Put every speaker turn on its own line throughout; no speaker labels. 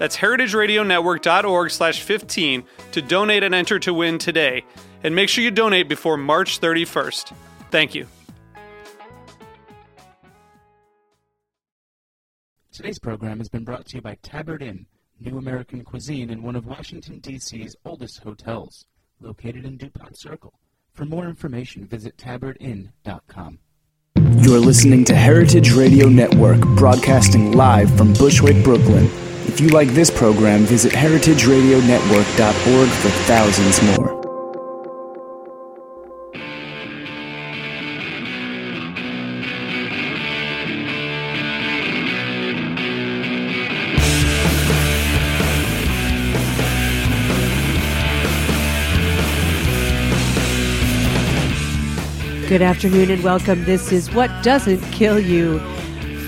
That's heritageradionetwork.org slash 15 to donate and enter to win today. And make sure you donate before March 31st. Thank you.
Today's program has been brought to you by Tabard Inn, new American cuisine in one of Washington, D.C.'s oldest hotels, located in DuPont Circle. For more information, visit tabardinn.com.
You're listening to Heritage Radio Network, broadcasting live from Bushwick, Brooklyn. If you like this program, visit heritageradionetwork.org for thousands more.
Good afternoon and welcome. This is What Doesn't Kill You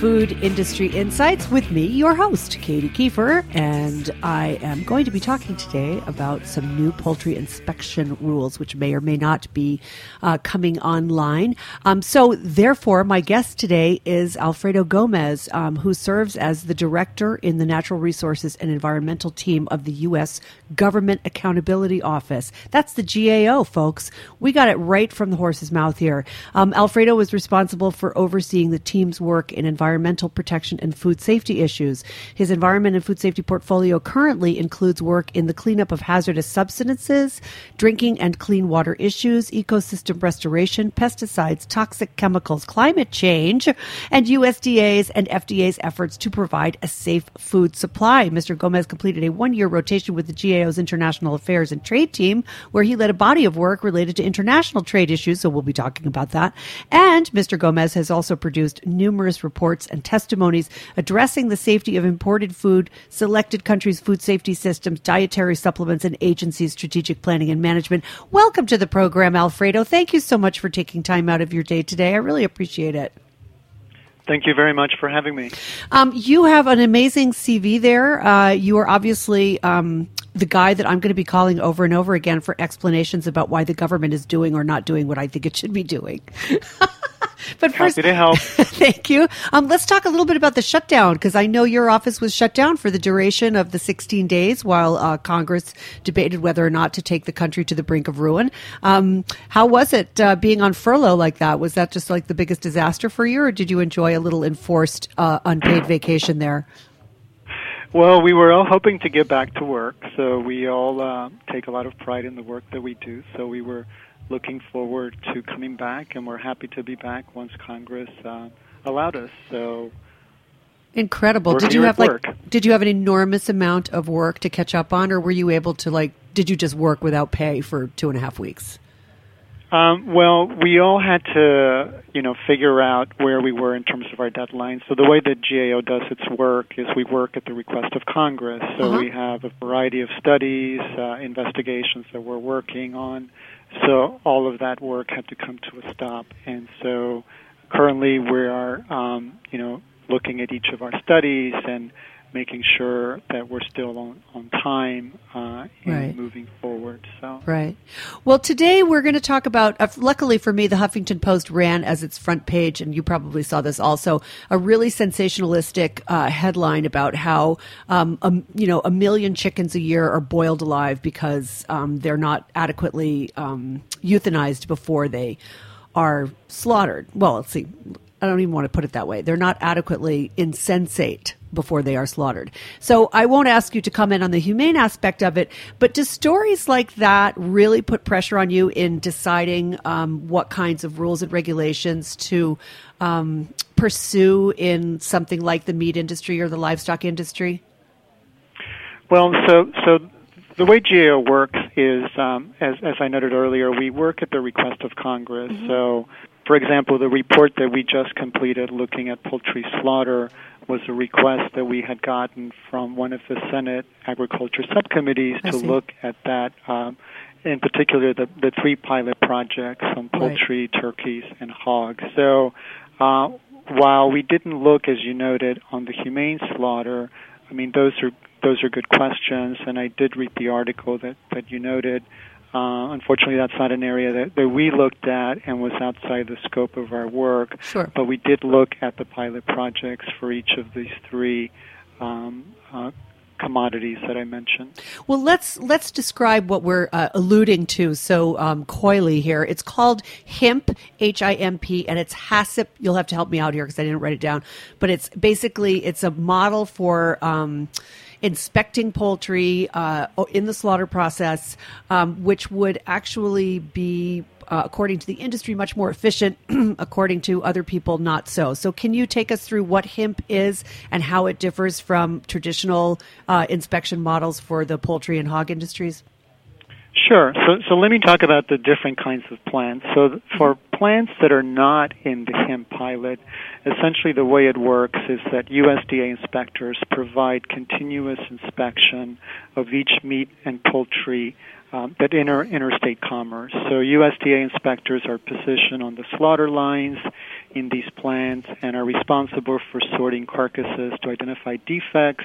Food Industry Insights with me, your host, Katy Keiffer. And I am going to be talking today about some new poultry inspection rules, which may or may not be uh, coming online. Um, so, therefore, my guest today is Alfredo Gomez, um, who serves as the director in the Natural Resources and Environmental Team of the U.S. Government Accountability Office. That's the GAO, folks. We got it right from the horse's mouth here. Um, Alfredo was responsible for overseeing the team's work in environmental protection and food safety issues. His environment and food safety portfolio currently includes work in the cleanup of hazardous substances, drinking and clean water issues, ecosystem restoration, pesticides, toxic chemicals, climate change, and USDA's and FDA's efforts to provide a safe food supply. Mr. Gomez completed a one year rotation with the GAO's International Affairs and Trade team, where he led a body of work related to international trade issues. So we'll be talking about that. And Mr. Gomez has also produced numerous reports and testimonies addressing the safety of imported food, selected countries' food safety systems, dietary supplements, and agencies' strategic planning and management. Welcome to the program, Alfredo. Thank you so much for taking time out of your day today. I really appreciate it.
Thank you very much for having me.
Um, you have an amazing CV there. Uh, you are obviously um, the guy that I'm going to be calling over and over again for explanations about why the government is doing or not doing what I think it should be doing. but first,
Happy to help.
thank you. Um, let's talk a little bit about the shutdown because I know your office was shut down for the duration of the 16 days while uh, Congress debated whether or not to take the country to the brink of ruin. Um, how was it uh, being on furlough like that? Was that just like the biggest disaster for you, or did you enjoy a little enforced uh, unpaid vacation there?
Well, we were all hoping to get back to work, so we all uh, take a lot of pride in the work that we do. So we were looking forward to coming back, and we're happy to be back once Congress uh, allowed us. So
Incredible. Did you have like
work.
did you have an enormous amount of work to catch up on or were you able to like did you just work without pay for two and a half weeks?
Um, well, we all had to, you know, figure out where we were in terms of our deadlines. So the way that GAO does its work is we work at the request of Congress. So
Uh-huh.
we have a variety of studies, uh, investigations that we're working on. So all of that work had to come to a stop. And so currently we are, um, you know, looking at each of our studies and making sure that we're still on, on time uh, and
Right.
moving forward. So.
Right. Well, today we're going to talk about. Uh, luckily for me, the Huffington Post ran as its front page, and you probably saw this also. A really sensationalistic uh, headline about how um, a, you know a million chickens a year are boiled alive because um, they're not adequately um, euthanized before they are slaughtered. Well, let's see. I don't even want to put it that way. They're not adequately insensate before they are slaughtered. So I won't ask you to comment on the humane aspect of it, but do stories like that really put pressure on you in deciding um, what kinds of rules and regulations to um, pursue in something like the meat industry or the livestock industry?
Well, so so the way GAO works is, um, as, as I noted earlier, we work at the request of Congress. Mm-hmm. So, for example, the report that we just completed looking at poultry slaughter was a request that we had gotten from one of the Senate Agriculture subcommittees I to see. look at that. Um, in particular, the, the three pilot projects on poultry, right. turkeys, and hogs. So, uh, while we didn't look, as you noted, on the humane slaughter, I mean, those are those are good questions, and I did read the article that that you noted. Uh, unfortunately, that's not an area that, that we looked at and was outside the scope of our work.
Sure.
But we did look at the pilot projects for each of these three um, uh, commodities that I mentioned.
Well, let's let's describe what we're uh, alluding to so um, coyly here. It's called HIMP, H I M P, and it's HACCP. You'll have to help me out here because I didn't write it down. But it's basically it's a model for. Um, inspecting poultry uh, in the slaughter process, um, which would actually be uh, according to the industry, much more efficient. according to other people, not so. So, can you take us through what HIMP is and how it differs from traditional uh, inspection models for the poultry and hog industries?
Sure. So, so let me talk about the different kinds of plants. So, for plants that are not in the HIMP pilot, essentially the way it works is that USDA inspectors provide continuous inspection of each meat and poultry um, that enter interstate commerce. So USDA inspectors are positioned on the slaughter lines in these plants and are responsible for sorting carcasses to identify defects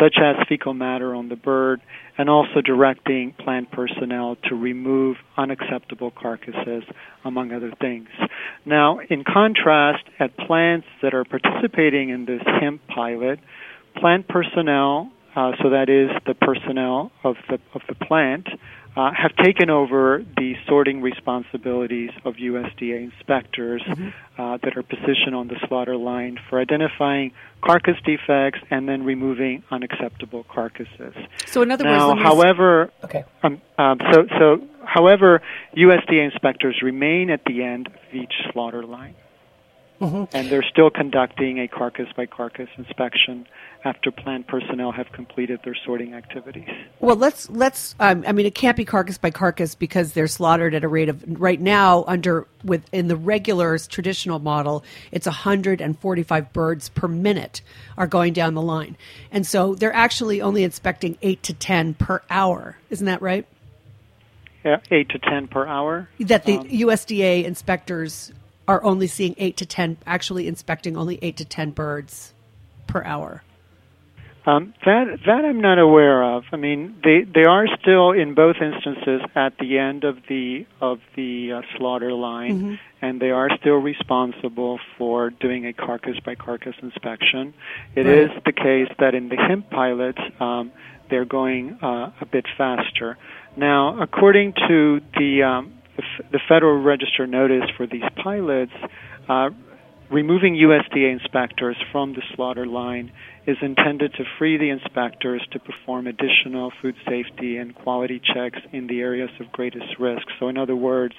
such as fecal matter on the bird and also directing plant personnel to remove unacceptable carcasses among other things. Now, in contrast, at plants that are participating in this HIMP pilot, plant personnel uh, so that is the personnel of the of the plant uh, have taken over the sorting responsibilities of USDA inspectors mm-hmm. uh, that are positioned on the slaughter line for identifying carcass defects and then removing unacceptable carcasses.
So, in other
now,
words,
however,
okay.
Um, um, so so however, USDA inspectors remain at the end of each slaughter line. Mm-hmm. And they're still conducting a carcass by carcass inspection after plant personnel have completed their sorting activities.
Well, let's let's. Um, I mean, it can't be carcass by carcass because they're slaughtered at a rate of right now under with in the regular traditional model, it's 145 birds per minute are going down the line, and so they're actually only inspecting eight to ten per hour. Isn't that right?
Yeah, eight to ten per hour.
That the um, USDA inspectors are only seeing eight to ten, actually inspecting only eight to ten birds per hour.
Um, that that I'm not aware of. I mean, they they are still in both instances at the end of the of the uh, slaughter line, mm-hmm. and they are still responsible for doing a carcass by carcass inspection. It right. is the case that in the HIMP pilots, um, they're going uh, a bit faster. Now, according to the um, the, the Federal Register notice for these pilots, uh, removing USDA inspectors from the slaughter line is intended to free the inspectors to perform additional food safety and quality checks in the areas of greatest risk. So, in other words,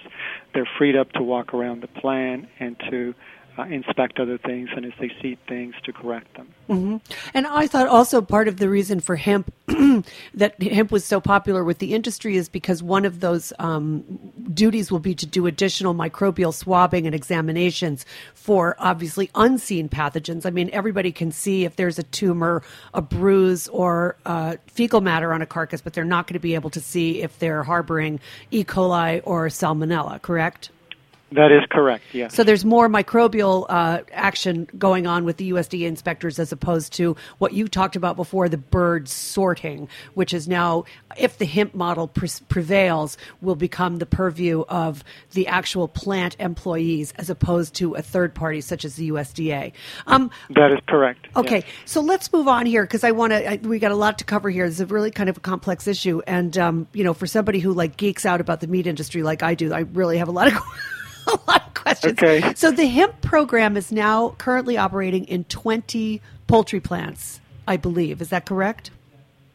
they're freed up to walk around the plant and to uh, inspect other things and as they see things to correct them.
Mm-hmm. And I thought also part of the reason for HIMP that HIMP was so popular with the industry is because one of those um, duties will be to do additional microbial swabbing and examinations for obviously unseen pathogens. I mean, everybody can see if there's a tumor, a bruise, or uh, fecal matter on a carcass, but they're not going to be able to see if they're harboring E. coli or salmonella. Correct?
That is correct, yes.
So there's more microbial uh, action going on with the USDA inspectors as opposed to what you talked about before, the bird sorting, which is now, if the HIMP model pre- prevails, will become the purview of the actual plant employees as opposed to a third party such as the USDA.
Um, that is correct.
Okay,
yes.
so let's move on here because I want to. We got a lot to cover here. It's a really kind of a complex issue, and um, you know, for somebody who like geeks out about the meat industry like I do, I really have a lot of. a lot of questions.
Okay.
So the HIMP program is now currently operating in 20 poultry plants, I believe. Is that correct?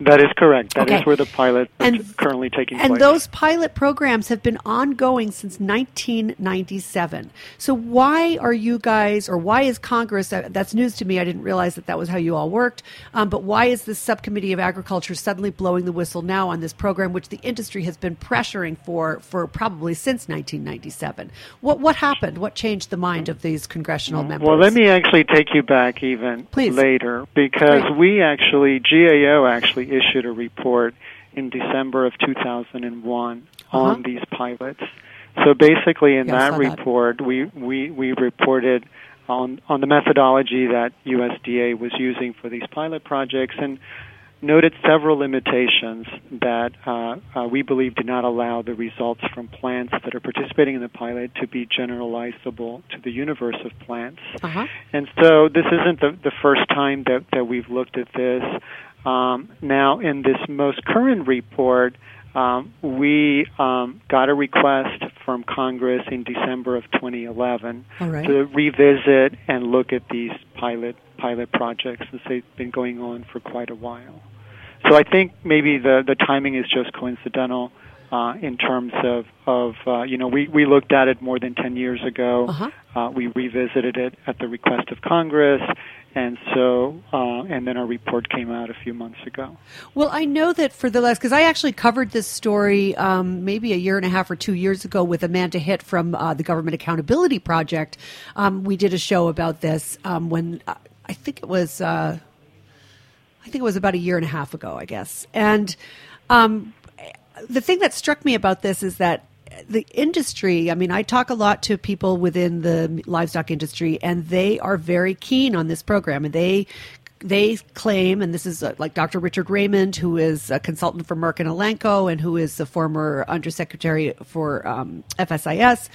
That is correct. That is
Okay.
where the pilot
And-
is currently taking
And
place.
those pilot programs have been ongoing since 1997. So why are you guys, or why is Congress? uh, That's news to me. I didn't realize that that was how you all worked. Um, but why is this subcommittee of agriculture suddenly blowing the whistle now on this program, which the industry has been pressuring for for probably since 1997? What what happened? What changed the mind of these congressional members?
Well, let me actually take you back even
Please.
later because
Great.
we actually GAO actually issued a report in December of 2001
Uh-huh.
on these pilots. So basically, in
Yeah,
that
saw that.
report, we, we we reported on on the methodology that USDA was using for these pilot projects and noted several limitations that uh, uh, we believe did not allow the results from plants that are participating in the pilot to be generalizable to the universe of plants.
Uh-huh.
And so this isn't the, the first time that, that we've looked at this. Um, now, in this most current report, um, we um, got a request from Congress in December of 2011
All right.
to revisit and look at these pilot pilot projects since they've been going on for quite a while. So I think maybe the the timing is just coincidental uh, in terms of of uh, you know we we looked at it more than 10 years ago.
Uh-huh.
Uh, we revisited it at the request of Congress, and so uh, and then our report came out a few months ago.
Well, I know that for the last, because I actually covered this story um, maybe a year and a half or two years ago with Amanda Hitt from uh, the Government Accountability Project. Um, we did a show about this um, when uh, I think it was, uh, I think it was about a year and a half ago, I guess. And um, the thing that struck me about this is that the industry, I mean, I talk a lot to people within the livestock industry, and they are very keen on this program, and they they claim, and this is uh, like Dr. Richard Raymond, who is a consultant for Merck and Elanco, and who is the former undersecretary for um, FSIS.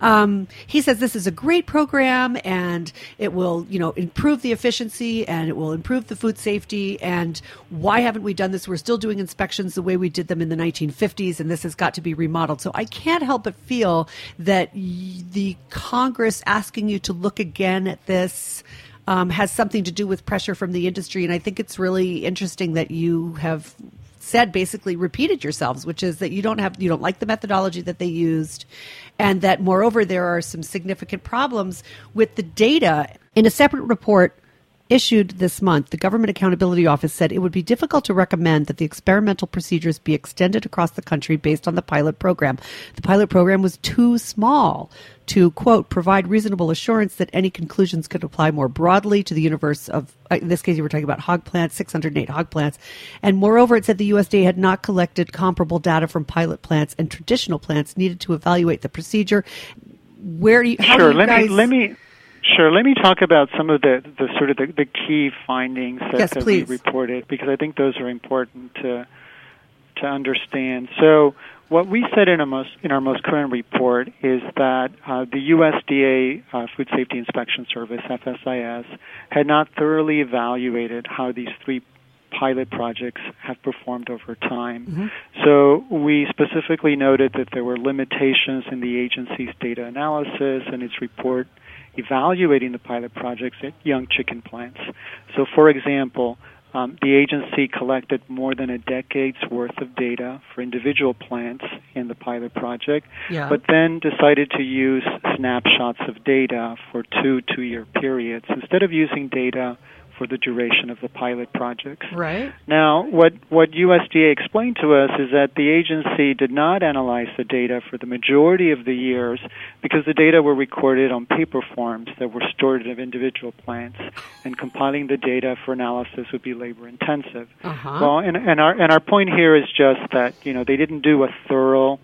Um, he says this is a great program, and it will, you know, improve the efficiency and it will improve the food safety. And why haven't we done this? We're still doing inspections the way we did them in the 1950s, and this has got to be remodeled. So I can't help but feel that the Congress asking you to look again at this um, has something to do with pressure from the industry. And I think it's really interesting that you have said basically repeated yourselves, which is that you don't have you don't like the methodology that they used, and that moreover there are some significant problems with the data. In a separate report issued this month, the Government Accountability Office said it would be difficult to recommend that the experimental procedures be extended across the country based on the pilot program. The pilot program was too small to, quote, provide reasonable assurance that any conclusions could apply more broadly to the universe of, uh, in this case, you were talking about hog plants, 608 hog plants. And moreover, it said the USDA had not collected comparable data from pilot plants and traditional plants needed to evaluate the procedure. Where do you, how
sure.
do you
let
guys,
me let me sure. Let me talk about some of the, the sort of the, the key findings that,
Yes,
that we reported because I think those are important to to understand. So what we said in our most in our most current report is that uh, the USDA uh, Food Safety Inspection Service (FSIS) had not thoroughly evaluated how these three pilot projects have performed over time. So we specifically noted that there were limitations in the agency's data analysis and its report evaluating the pilot projects at young chicken plants. So, for example, um, the agency collected more than a decade's worth of data for individual plants in the pilot project,
Yeah.
but then decided to use snapshots of data for two two year periods instead of using data for the duration of the pilot projects.
Right.
Now, what, what USDA explained to us is that the agency did not analyze the data for the majority of the years because the data were recorded on paper forms that were stored in individual plants, and compiling the data for analysis would be labor intensive.
Uh-huh.
Well, and, and, our, and our point here is just that, you know, they didn't do a thorough,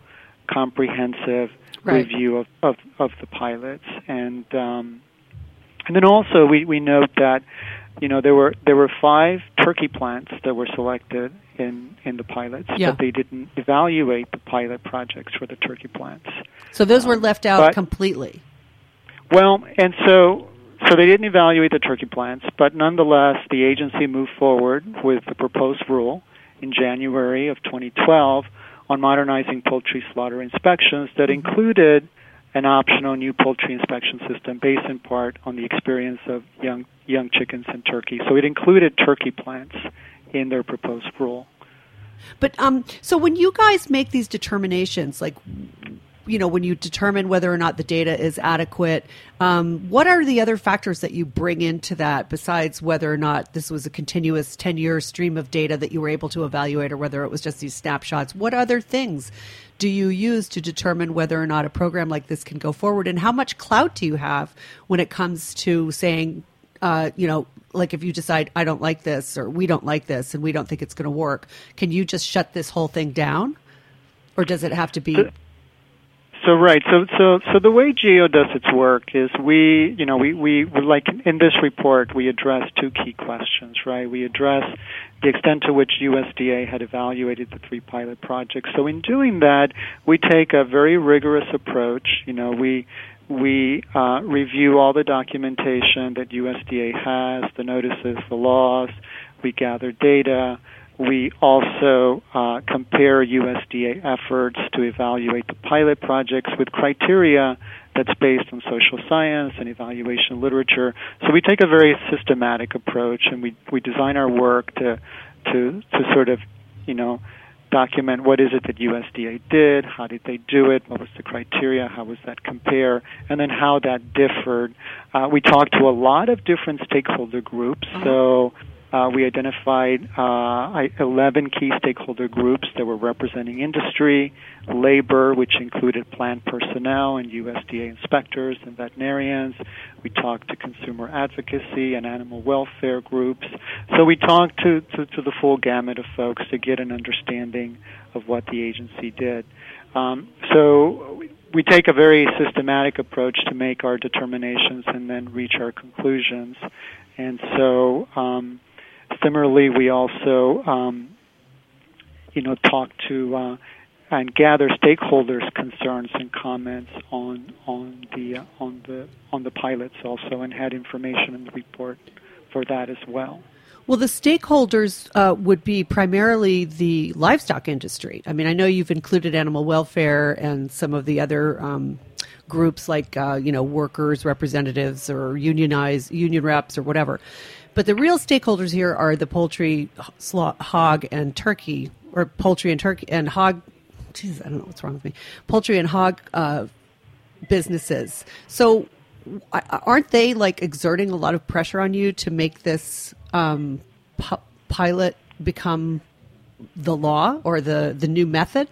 comprehensive
Right.
review of, of, of the pilots. And, um, and then also we, we note that you know there were there were five turkey plants that were selected in in the pilots,
Yeah.
but they didn't evaluate the pilot projects for the turkey plants.
So those were um, left out
but-
completely.
Well, and so so they didn't evaluate the turkey plants, but nonetheless, the agency moved forward with the proposed rule in January of 2012 on modernizing poultry slaughter inspections that mm-hmm. included an optional new poultry inspection system based in part on the experience of young young chickens in Turkey. So it included turkey plants in their proposed rule.
But um, so when you guys make these determinations, like you know, when you determine whether or not the data is adequate, um, what are the other factors that you bring into that besides whether or not this was a continuous 10 year stream of data that you were able to evaluate or whether it was just these snapshots? What other things do you use to determine whether or not a program like this can go forward? And how much clout do you have when it comes to saying, uh, you know, like if you decide I don't like this or we don't like this and we don't think it's going to work, can you just shut this whole thing down, or does it have to be?
So right, so so so the way GAO does its work is we, you know, we we like in this report we address two key questions, right? We address the extent to which USDA had evaluated the three pilot projects. So in doing that, we take a very rigorous approach. You know, we we uh, review all the documentation that USDA has, the notices, the laws. We gather data. We also uh, compare USDA efforts to evaluate the pilot projects with criteria that's based on social science and evaluation literature. So we take a very systematic approach, and we we design our work to to to sort of, you know, document what is it that USDA did, how did they do it, what was the criteria, how was that compare, and then how that differed. Uh, we talked to a lot of different stakeholder groups, uh-huh. so uh, we identified uh, 11 key stakeholder groups that were representing industry, labor, which included plant personnel and USDA inspectors and veterinarians. We talked to consumer advocacy and animal welfare groups. So we talked to, to, to the full gamut of folks to get an understanding of what the agency did. Um, so we take a very systematic approach to make our determinations and then reach our conclusions. And so um, Similarly, we also, um, you know, talk to uh, and gather stakeholders' concerns and comments on on the uh, on the on the pilots also, and had information in the report for that as well.
Well, the stakeholders uh, would be primarily the livestock industry. I mean, I know you've included animal welfare and some of the other um, groups like uh, you know workers representatives or unionized union reps or whatever. But the real stakeholders here are the poultry, hog, and turkey, or poultry and turkey and hog. Geez, I don't know what's wrong with me. Poultry and hog uh, businesses. So, aren't they like exerting a lot of pressure on you to make this um, p- pilot become the law or the the new method?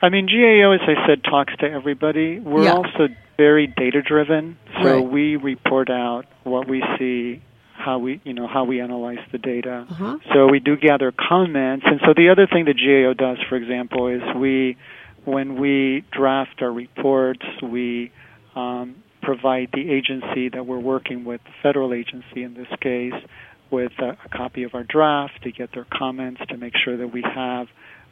I mean, GAO, as I said, talks to everybody. We're yeah. also very data driven, so right. we report out what we see how we you know how we analyze the data. Uh-huh. So we do gather comments, and so the other thing that GAO does, for example, is we when we draft our reports, we um, provide the agency that we're working with, the federal agency in this case, with a, a copy of our draft to get their comments to make sure that we have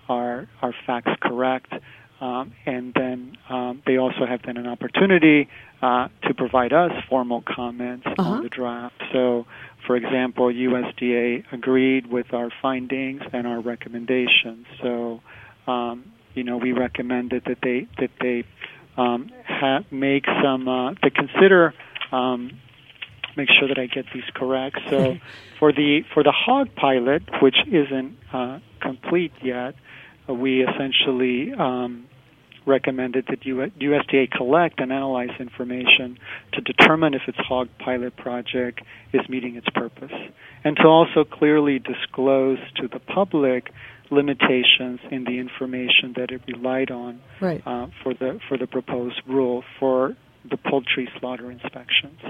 our our facts correct. Um, and then um, they also have then an opportunity uh, to provide us formal comments uh-huh. on the draft. So, for example, USDA agreed with our findings and our recommendations. So, um, you know, we recommended that they that they um, ha- make some uh, to consider. Um, make sure that I get these correct. So, for the for the hog pilot, which isn't uh, complete yet, we essentially um, recommended that USDA collect and analyze information to determine if its hog pilot project is meeting its purpose, and to also clearly disclose to the public limitations in the information that it relied on
right.
uh, for the for the proposed rule for the poultry slaughter inspections.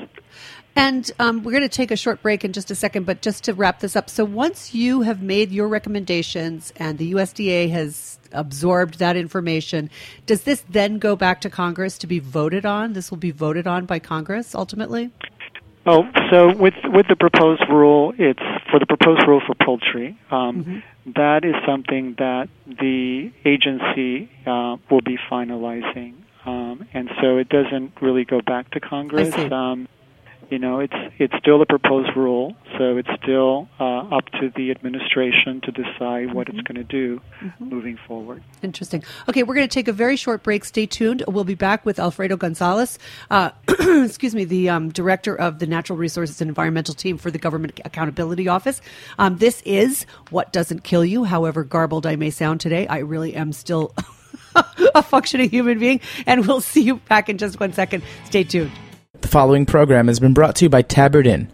And um, we're going to take a short break in just a second, but just to wrap this up. So once you have made your recommendations and the USDA has absorbed that information, does this then go back to Congress to be voted on? This will be voted on by Congress ultimately?
Oh, so with with the proposed rule, it's for the proposed rule for poultry. Um, mm-hmm. that is something that the agency uh, will be finalizing um, and so it doesn't really go back to Congress. Um, you know, it's it's still a proposed rule, so it's still uh, up to the administration to decide what
Mm-hmm.
it's going to do moving forward.
Interesting. Okay, we're going to take a very short break. Stay tuned. We'll be back with Alfredo Gonzalez, uh, excuse me, the um, director of the Natural Resources and Environmental Team for the Government Accountability Office. Um, this is What Doesn't Kill You, however garbled I may sound today. I really am still a functioning human being, and we'll see you back in just one second. Stay tuned.
The following program has been brought to you by Tabard Inn.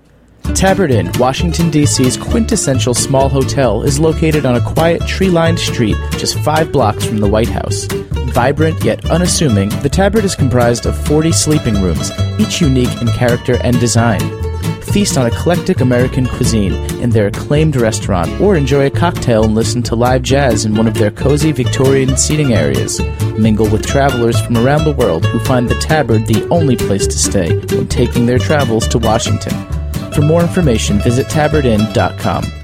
Tabard Inn, Washington, D.C.'s quintessential small hotel, is located on a quiet, tree lined street just five blocks from the White House. Vibrant yet unassuming, the Tabard is comprised of 40 sleeping rooms, each unique in character and design. Feast on eclectic American cuisine in their acclaimed restaurant, or enjoy a cocktail and listen to live jazz in one of their cozy Victorian seating areas. Mingle with travelers from around the world who find the Tabard the only place to stay when taking their travels to Washington. For more information, visit
tabardinn.com.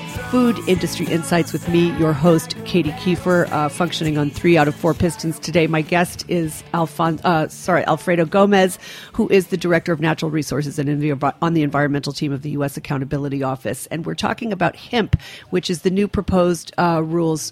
Food Industry Insights with me, your host, Katy Keiffer, uh, functioning on three out of four pistons today. My guest is Alfon- uh, sorry, Alfredo Gomez, who is the Director of Natural Resources and envi- on the environmental team of the U.S. Accountability Office. And we're talking about HIMP, which is the new proposed uh, rules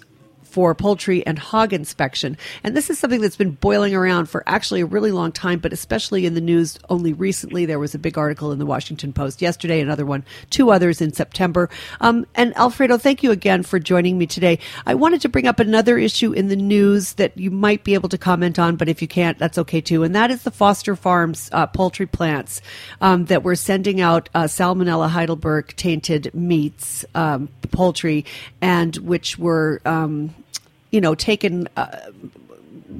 for poultry and hog inspection. And this is something that's been boiling around for actually a really long time, but especially in the news only recently. There was a big article in the Washington Post yesterday, another one, two others in September. Um, and Alfredo, thank you again for joining me today. I wanted to bring up another issue in the news that you might be able to comment on, but if you can't, that's okay too. And that is the Foster Farms uh, poultry plants um, that were sending out uh, Salmonella Heidelberg tainted meats, um, poultry, and which were. Um, you know, taken. Uh,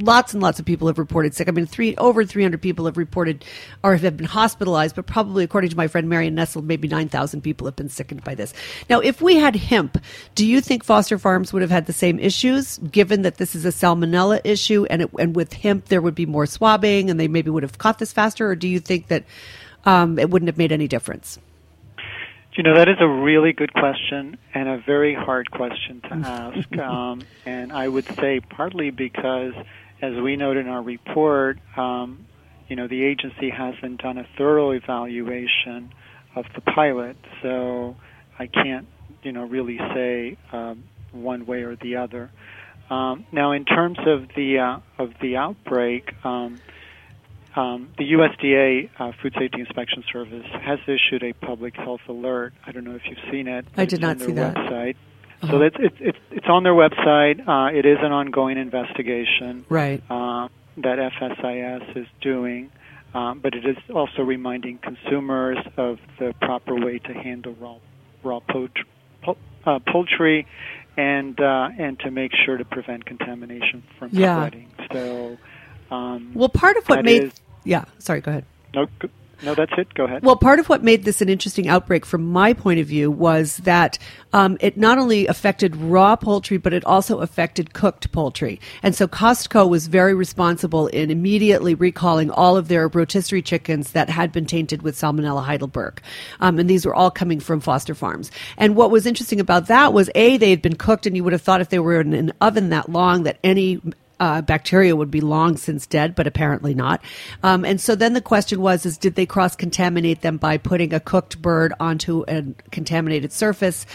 lots and lots of people have reported sick. I mean, three over 300 people have reported or have been hospitalized, but probably, according to my friend Marion Nestle, maybe 9,000 people have been sickened by this. Now, if we had HIMP, do you think Foster Farms would have had the same issues, given that this is a salmonella issue, and it, and with HIMP there would be more swabbing, and they maybe would have caught this faster, or do you think that um, it wouldn't have made any difference?
You know, that is a really good question and a very hard question to ask. um, and I would say partly because, as we note in our report, um, you know, the agency hasn't done a thorough evaluation of the pilot, so I can't, you know, really say um, one way or the other. Um, now, in terms of the uh, of the outbreak, um, the USDA uh, Food Safety Inspection Service has issued a public health alert. I don't know if you've seen it.
I did
it's
not
on their
see that.
Website.
Uh-huh.
So that's it's it's it's on their website. Uh, it is an ongoing investigation
Right.
uh, that FSIS is doing, um, but it is also reminding consumers of the proper way to handle raw raw poultry, uh, poultry and uh, and to make sure to prevent contamination from
Yeah.
spreading. Um,
Well, part of what made
is-
yeah, sorry, go ahead.
no, no, that's it. Go ahead.
Well, part of what made this an interesting outbreak from my point of view was that um, it not only affected raw poultry, but it also affected cooked poultry. And so Costco was very responsible in immediately recalling all of their rotisserie chickens that had been tainted with Salmonella Heidelberg. Um, and these were all coming from Foster Farms. And what was interesting about that was A, they had been cooked, and you would have thought if they were in an oven that long that any uh, bacteria would be long since dead, but apparently not. Um, and so then the question was: is did they cross contaminate them by putting a cooked bird onto a contaminated surface?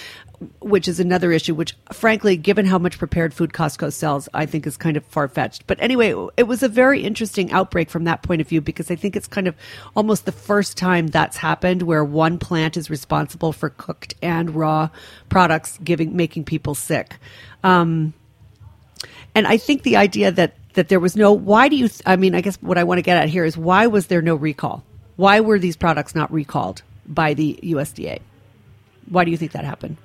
Which is another issue, which frankly, given how much prepared food Costco sells, I think is kind of far fetched. But anyway, it was a very interesting outbreak from that point of view because I think it's kind of almost the first time that's happened where one plant is responsible for cooked and raw products giving making people sick. Um, and I think the idea that that there was no why do you I mean I guess what I want to get at here is why was there no recall? Why were these products not recalled by the USDA? Why do you think that happened?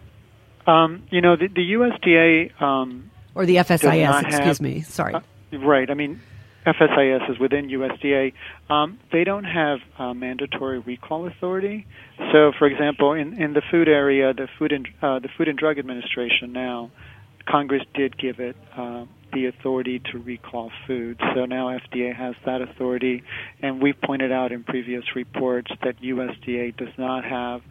Um, you know, the, the USDA um,
Or the FSIS, excuse
have-
me. Sorry.
Uh, right. I mean, FSIS is within USDA. Um, they don't have uh, mandatory recall authority. So, for example, in, in the food area, the Food and uh, the Food and Drug Administration now, Congress did give it uh, the authority to recall food. So now FDA has that authority, and we've pointed out in previous reports that USDA does not have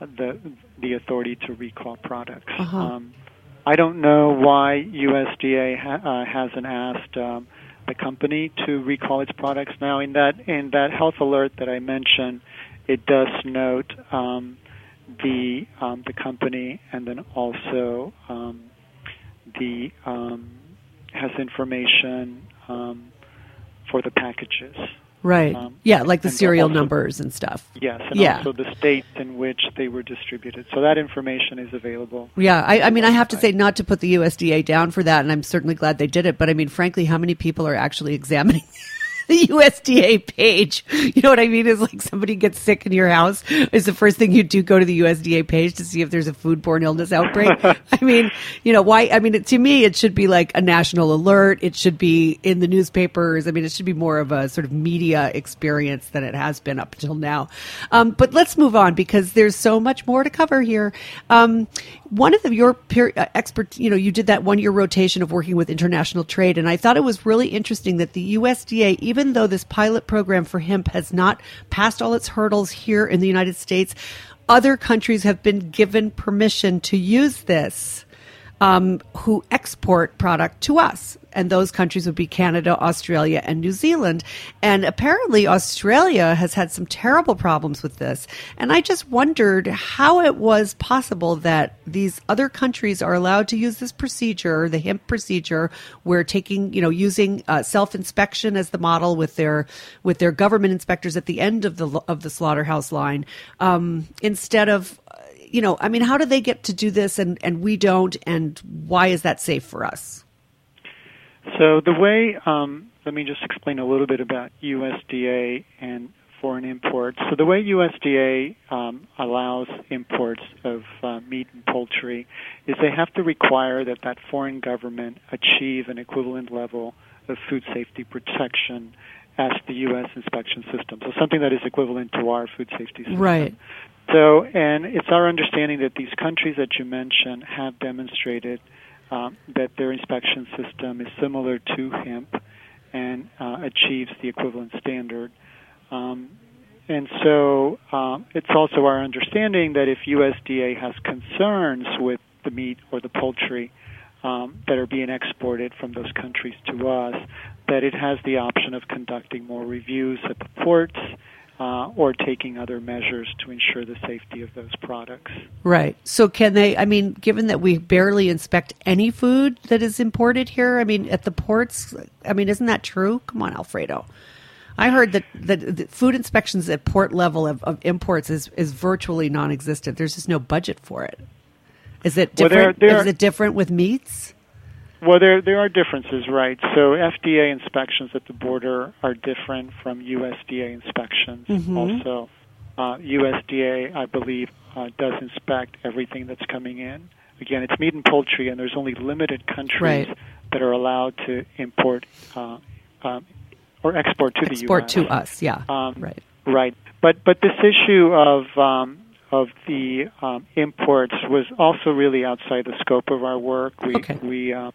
the the authority to recall products.
Uh-huh.
Um, I don't know why USDA ha- uh, hasn't asked um, the company to recall its products. Now, in that in that health alert that I mentioned, it does note um, the um, the company and then also the um, has information um, for the packages.
Right.
Um,
yeah, like the serial
also-
numbers and stuff.
Yes, and
Yeah.
also the states in which they were distributed. So that information is available.
Yeah, I, I mean, I have to say, not to put the USDA down for that, and I'm certainly glad they did it. But I mean, frankly, how many people are actually examining the USDA page? You know what I mean? Is like somebody gets sick in your house, is the first thing you do go to the USDA page to see if there's a foodborne illness outbreak? I mean, you know, why? I mean, it, to me, it should be like a national alert. It should be in the newspapers. I mean, it should be more of a sort of media experience than it has been up until now. Um, but let's move on because there's so much more to cover here. Um, one of the, your peer, uh, expert, you know, you did that one year rotation of working with international trade, and I thought it was really interesting that the USDA, even though this pilot program for HIMP has not passed all its hurdles here in the United States, other countries have been given permission to use this um, who export product to us. And those countries would be Canada, Australia, and New Zealand. And apparently, Australia has had some terrible problems with this. And I just wondered how it was possible that these other countries are allowed to use this procedure, the HIMP procedure, where taking, you know, using uh, self inspection as the model with their with their government inspectors at the end of the of the slaughterhouse line, um, instead of you know, I mean, how do they get to do this and, and we don't? And why is that safe for us?
So the way, um, let me just explain a little bit about USDA and foreign imports. So the way USDA um, allows imports of uh, meat and poultry is they have to require that that foreign government achieve an equivalent level of food safety protection as the U.S. inspection system. So something that is equivalent to our food safety system.
Right.
So, and it's our understanding that these countries that you mentioned have demonstrated um, that their inspection system is similar to HIMP and uh, achieves the equivalent standard. Um, and so um, it's also our understanding that if USDA has concerns with the meat or the poultry um, that are being exported from those countries to us, that it has the option of conducting more reviews at the ports uh, or taking other measures to ensure the safety of those products.
Right. So can they, I mean, given that we barely inspect any food that is imported here, I mean, at the ports, I mean, isn't that true? Come on, Alfredo. I heard that, that that food inspections at port level of, of imports is, is virtually non existent. There's just no budget for it. Is it
Well,
different?
there-
is it different with meats?
Well, there there are differences, right? So FDA inspections at the border are different from USDA inspections.
Mhm.
Also, uh, USDA, I believe, uh, does inspect everything that's coming in. Again, it's meat and poultry, and there's only limited countries
Right.
that are allowed to import uh, um, or export to
Export
the U.S.
Export to us, yeah.
Um,
right.
Right, but but this issue of um, of the um, imports was also really outside the scope of our work. We
Okay.
we uh,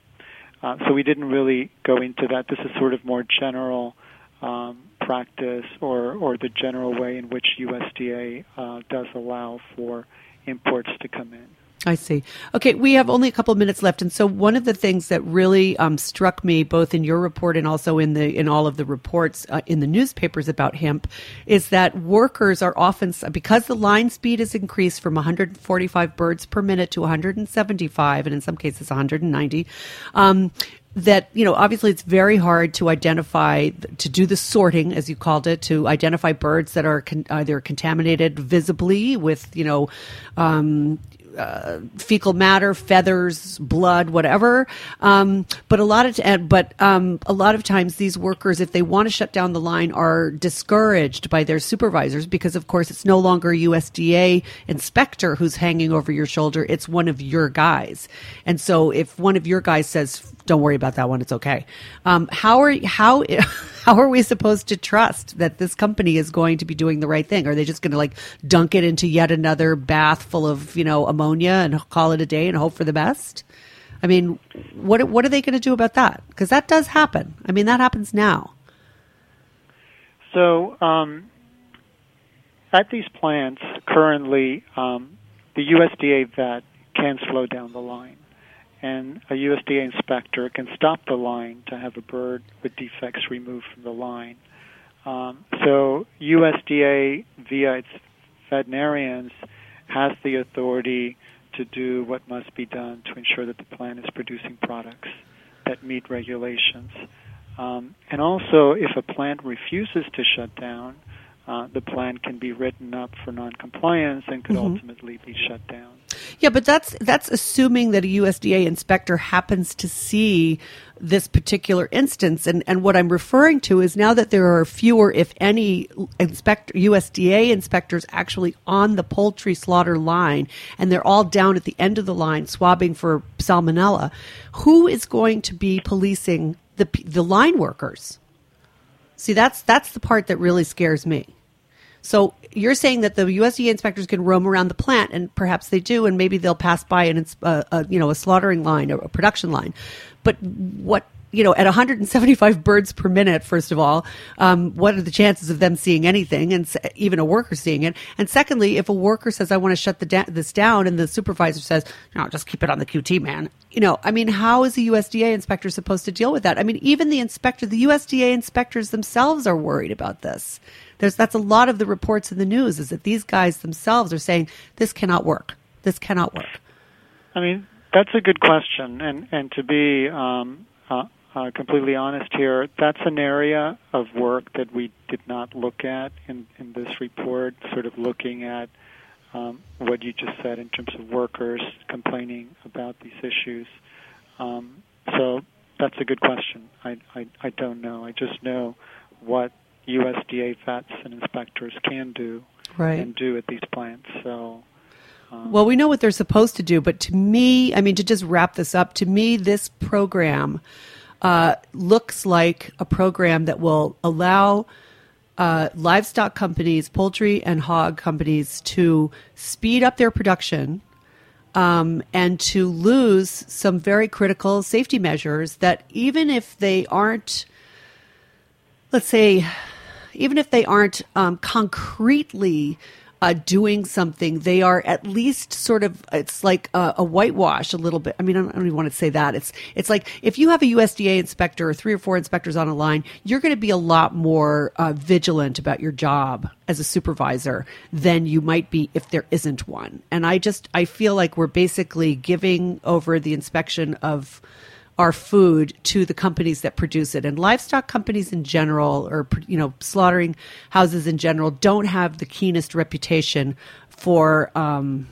uh, so we didn't really go into that. This is sort of more general um, practice or or the general way in which USDA uh, does allow for imports to come in.
I see. Okay, we have only a couple of minutes left, and so one of the things that really um, struck me, both in your report and also in the in all of the reports uh, in the newspapers about HIMP, is that workers are often because the line speed is increased from 145 birds per minute to 175, and in some cases 190. Um, that you know obviously it's very hard to identify to do the sorting as you called it to identify birds that are con- either contaminated visibly with you know um, uh, fecal matter, feathers, blood, whatever. Um, but a lot of t- but um, a lot of times these workers, if they want to shut down the line, are discouraged by their supervisors because, of course, it's no longer USDA inspector who's hanging over your shoulder; it's one of your guys. And so, if one of your guys says don't worry about that one. It's okay. Um, how are how how are we supposed to trust that this company is going to be doing the right thing? Are they just going to like dunk it into yet another bath full of you know ammonia and call it a day and hope for the best? I mean, what what are they going to do about that? Because that does happen. I mean, that happens now.
So um, at these plants currently, um, the USDA vet can slow down the line, and a USDA inspector can stop the line to have a bird with defects removed from the line. Um, so USDA, via its veterinarians, has the authority to do what must be done to ensure that the plant is producing products that meet regulations. Um, and also, if a plant refuses to shut down, uh, the plan can be written up for noncompliance and could ultimately be shut down.
Yeah, but that's that's assuming that a USDA inspector happens to see this particular instance, and and what I'm referring to is now that there are fewer, if any, inspector USDA inspectors actually on the poultry slaughter line, and they're all down at the end of the line swabbing for salmonella. Who is going to be policing the the line workers? See, that's that's the part that really scares me. So you're saying that the USDA inspectors can roam around the plant, and perhaps they do, and maybe they'll pass by it's uh, a, you know a slaughtering line or a production line. But what you know at 175 birds per minute, first of all, um, what are the chances of them seeing anything, and even a worker seeing it? And secondly, if a worker says, "I want to shut the da- this down," and the supervisor says, "No, just keep it on the QT, man," you know, I mean, how is a USDA inspector supposed to deal with that? I mean, even the inspector, the USDA inspectors themselves are worried about this. There's that's a lot of the reports in the news is that these guys themselves are saying this cannot work. This cannot work.
I mean, that's a good question, and and to be um, uh, uh, completely honest here, that's an area of work that we did not look at in in this report. Sort of looking at um, what you just said in terms of workers complaining about these issues. Um, so that's a good question. I, I I don't know. I just know what USDA vets and inspectors can do
Right.
and do at these plants. So.
Well, we know what they're supposed to do, but to me, I mean, to just wrap this up, to me, this program uh, looks like a program that will allow uh, livestock companies, poultry and hog companies, to speed up their production um, and to lose some very critical safety measures that, even if they aren't, let's say, even if they aren't um, concretely uh, doing something, they are at least sort of. It's like a, a whitewash a little bit. I mean, I don't, I don't even want to say that. It's it's like if you have a USDA inspector or three or four inspectors on a line, you're going to be a lot more uh, vigilant about your job as a supervisor than you might be if there isn't one. And I just I feel like we're basically giving over the inspection of our food to the companies that produce it. And livestock companies in general or you know slaughtering houses in general don't have the keenest reputation for um,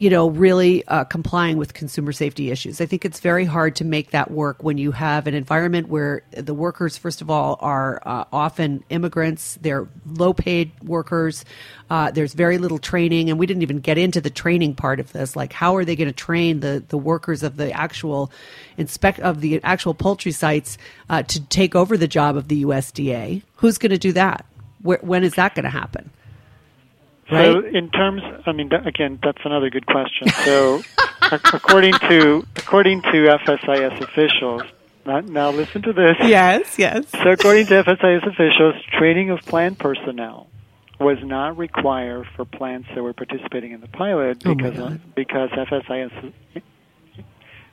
you know really uh, complying with consumer safety issues. I think it's very hard to make that work when you have an environment where the workers first of all are uh, often immigrants. They're low paid workers. Uh, there's very little training and we didn't even get into the training part of this. Like how are they going to train the, the workers of the actual inspect of the actual poultry sites uh, to take over the job of the usda who's going to do that? Where, when is that going to happen
So, in terms, I mean, that, again, that's another good question. So, according to according to FSIS officials, now, now listen to this.
yes yes
So, according to FSIS officials, training of plant personnel was not required for plants that were participating in the pilot
Oh,
because
God.
because FSIS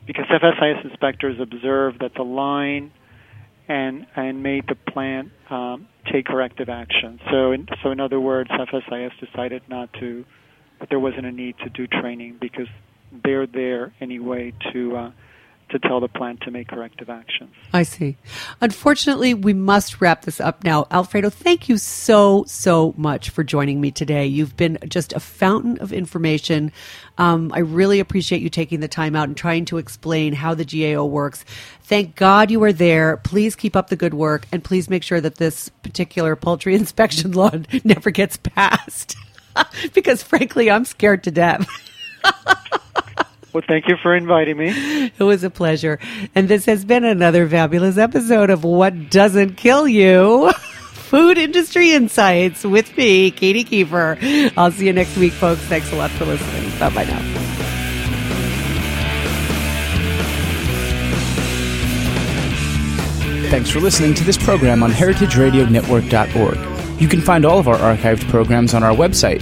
because FSIS inspectors observed that the line and and made the plant um, take corrective action. So in, so in other words, FSIS decided not to there wasn't a need to do training because they're there anyway to uh, to tell the plant to make corrective actions.
I see. Unfortunately, we must wrap this up now. Alfredo, thank you so, so much for joining me today. You've been just a fountain of information. Um, I really appreciate you taking the time out and trying to explain how the GAO works. Thank God you are there. Please keep up the good work and please make sure that this particular poultry inspection law never gets passed. because frankly, I'm scared to death.
Well, thank you for inviting me.
It was a pleasure. And this has been another fabulous episode of What Doesn't Kill You. Food Industry Insights with me, Katy Keiffer. I'll see you next week, folks. Thanks a lot for listening. Bye bye now.
Thanks for listening to this program on heritageradionetwork.org. You can find all of our archived programs on our website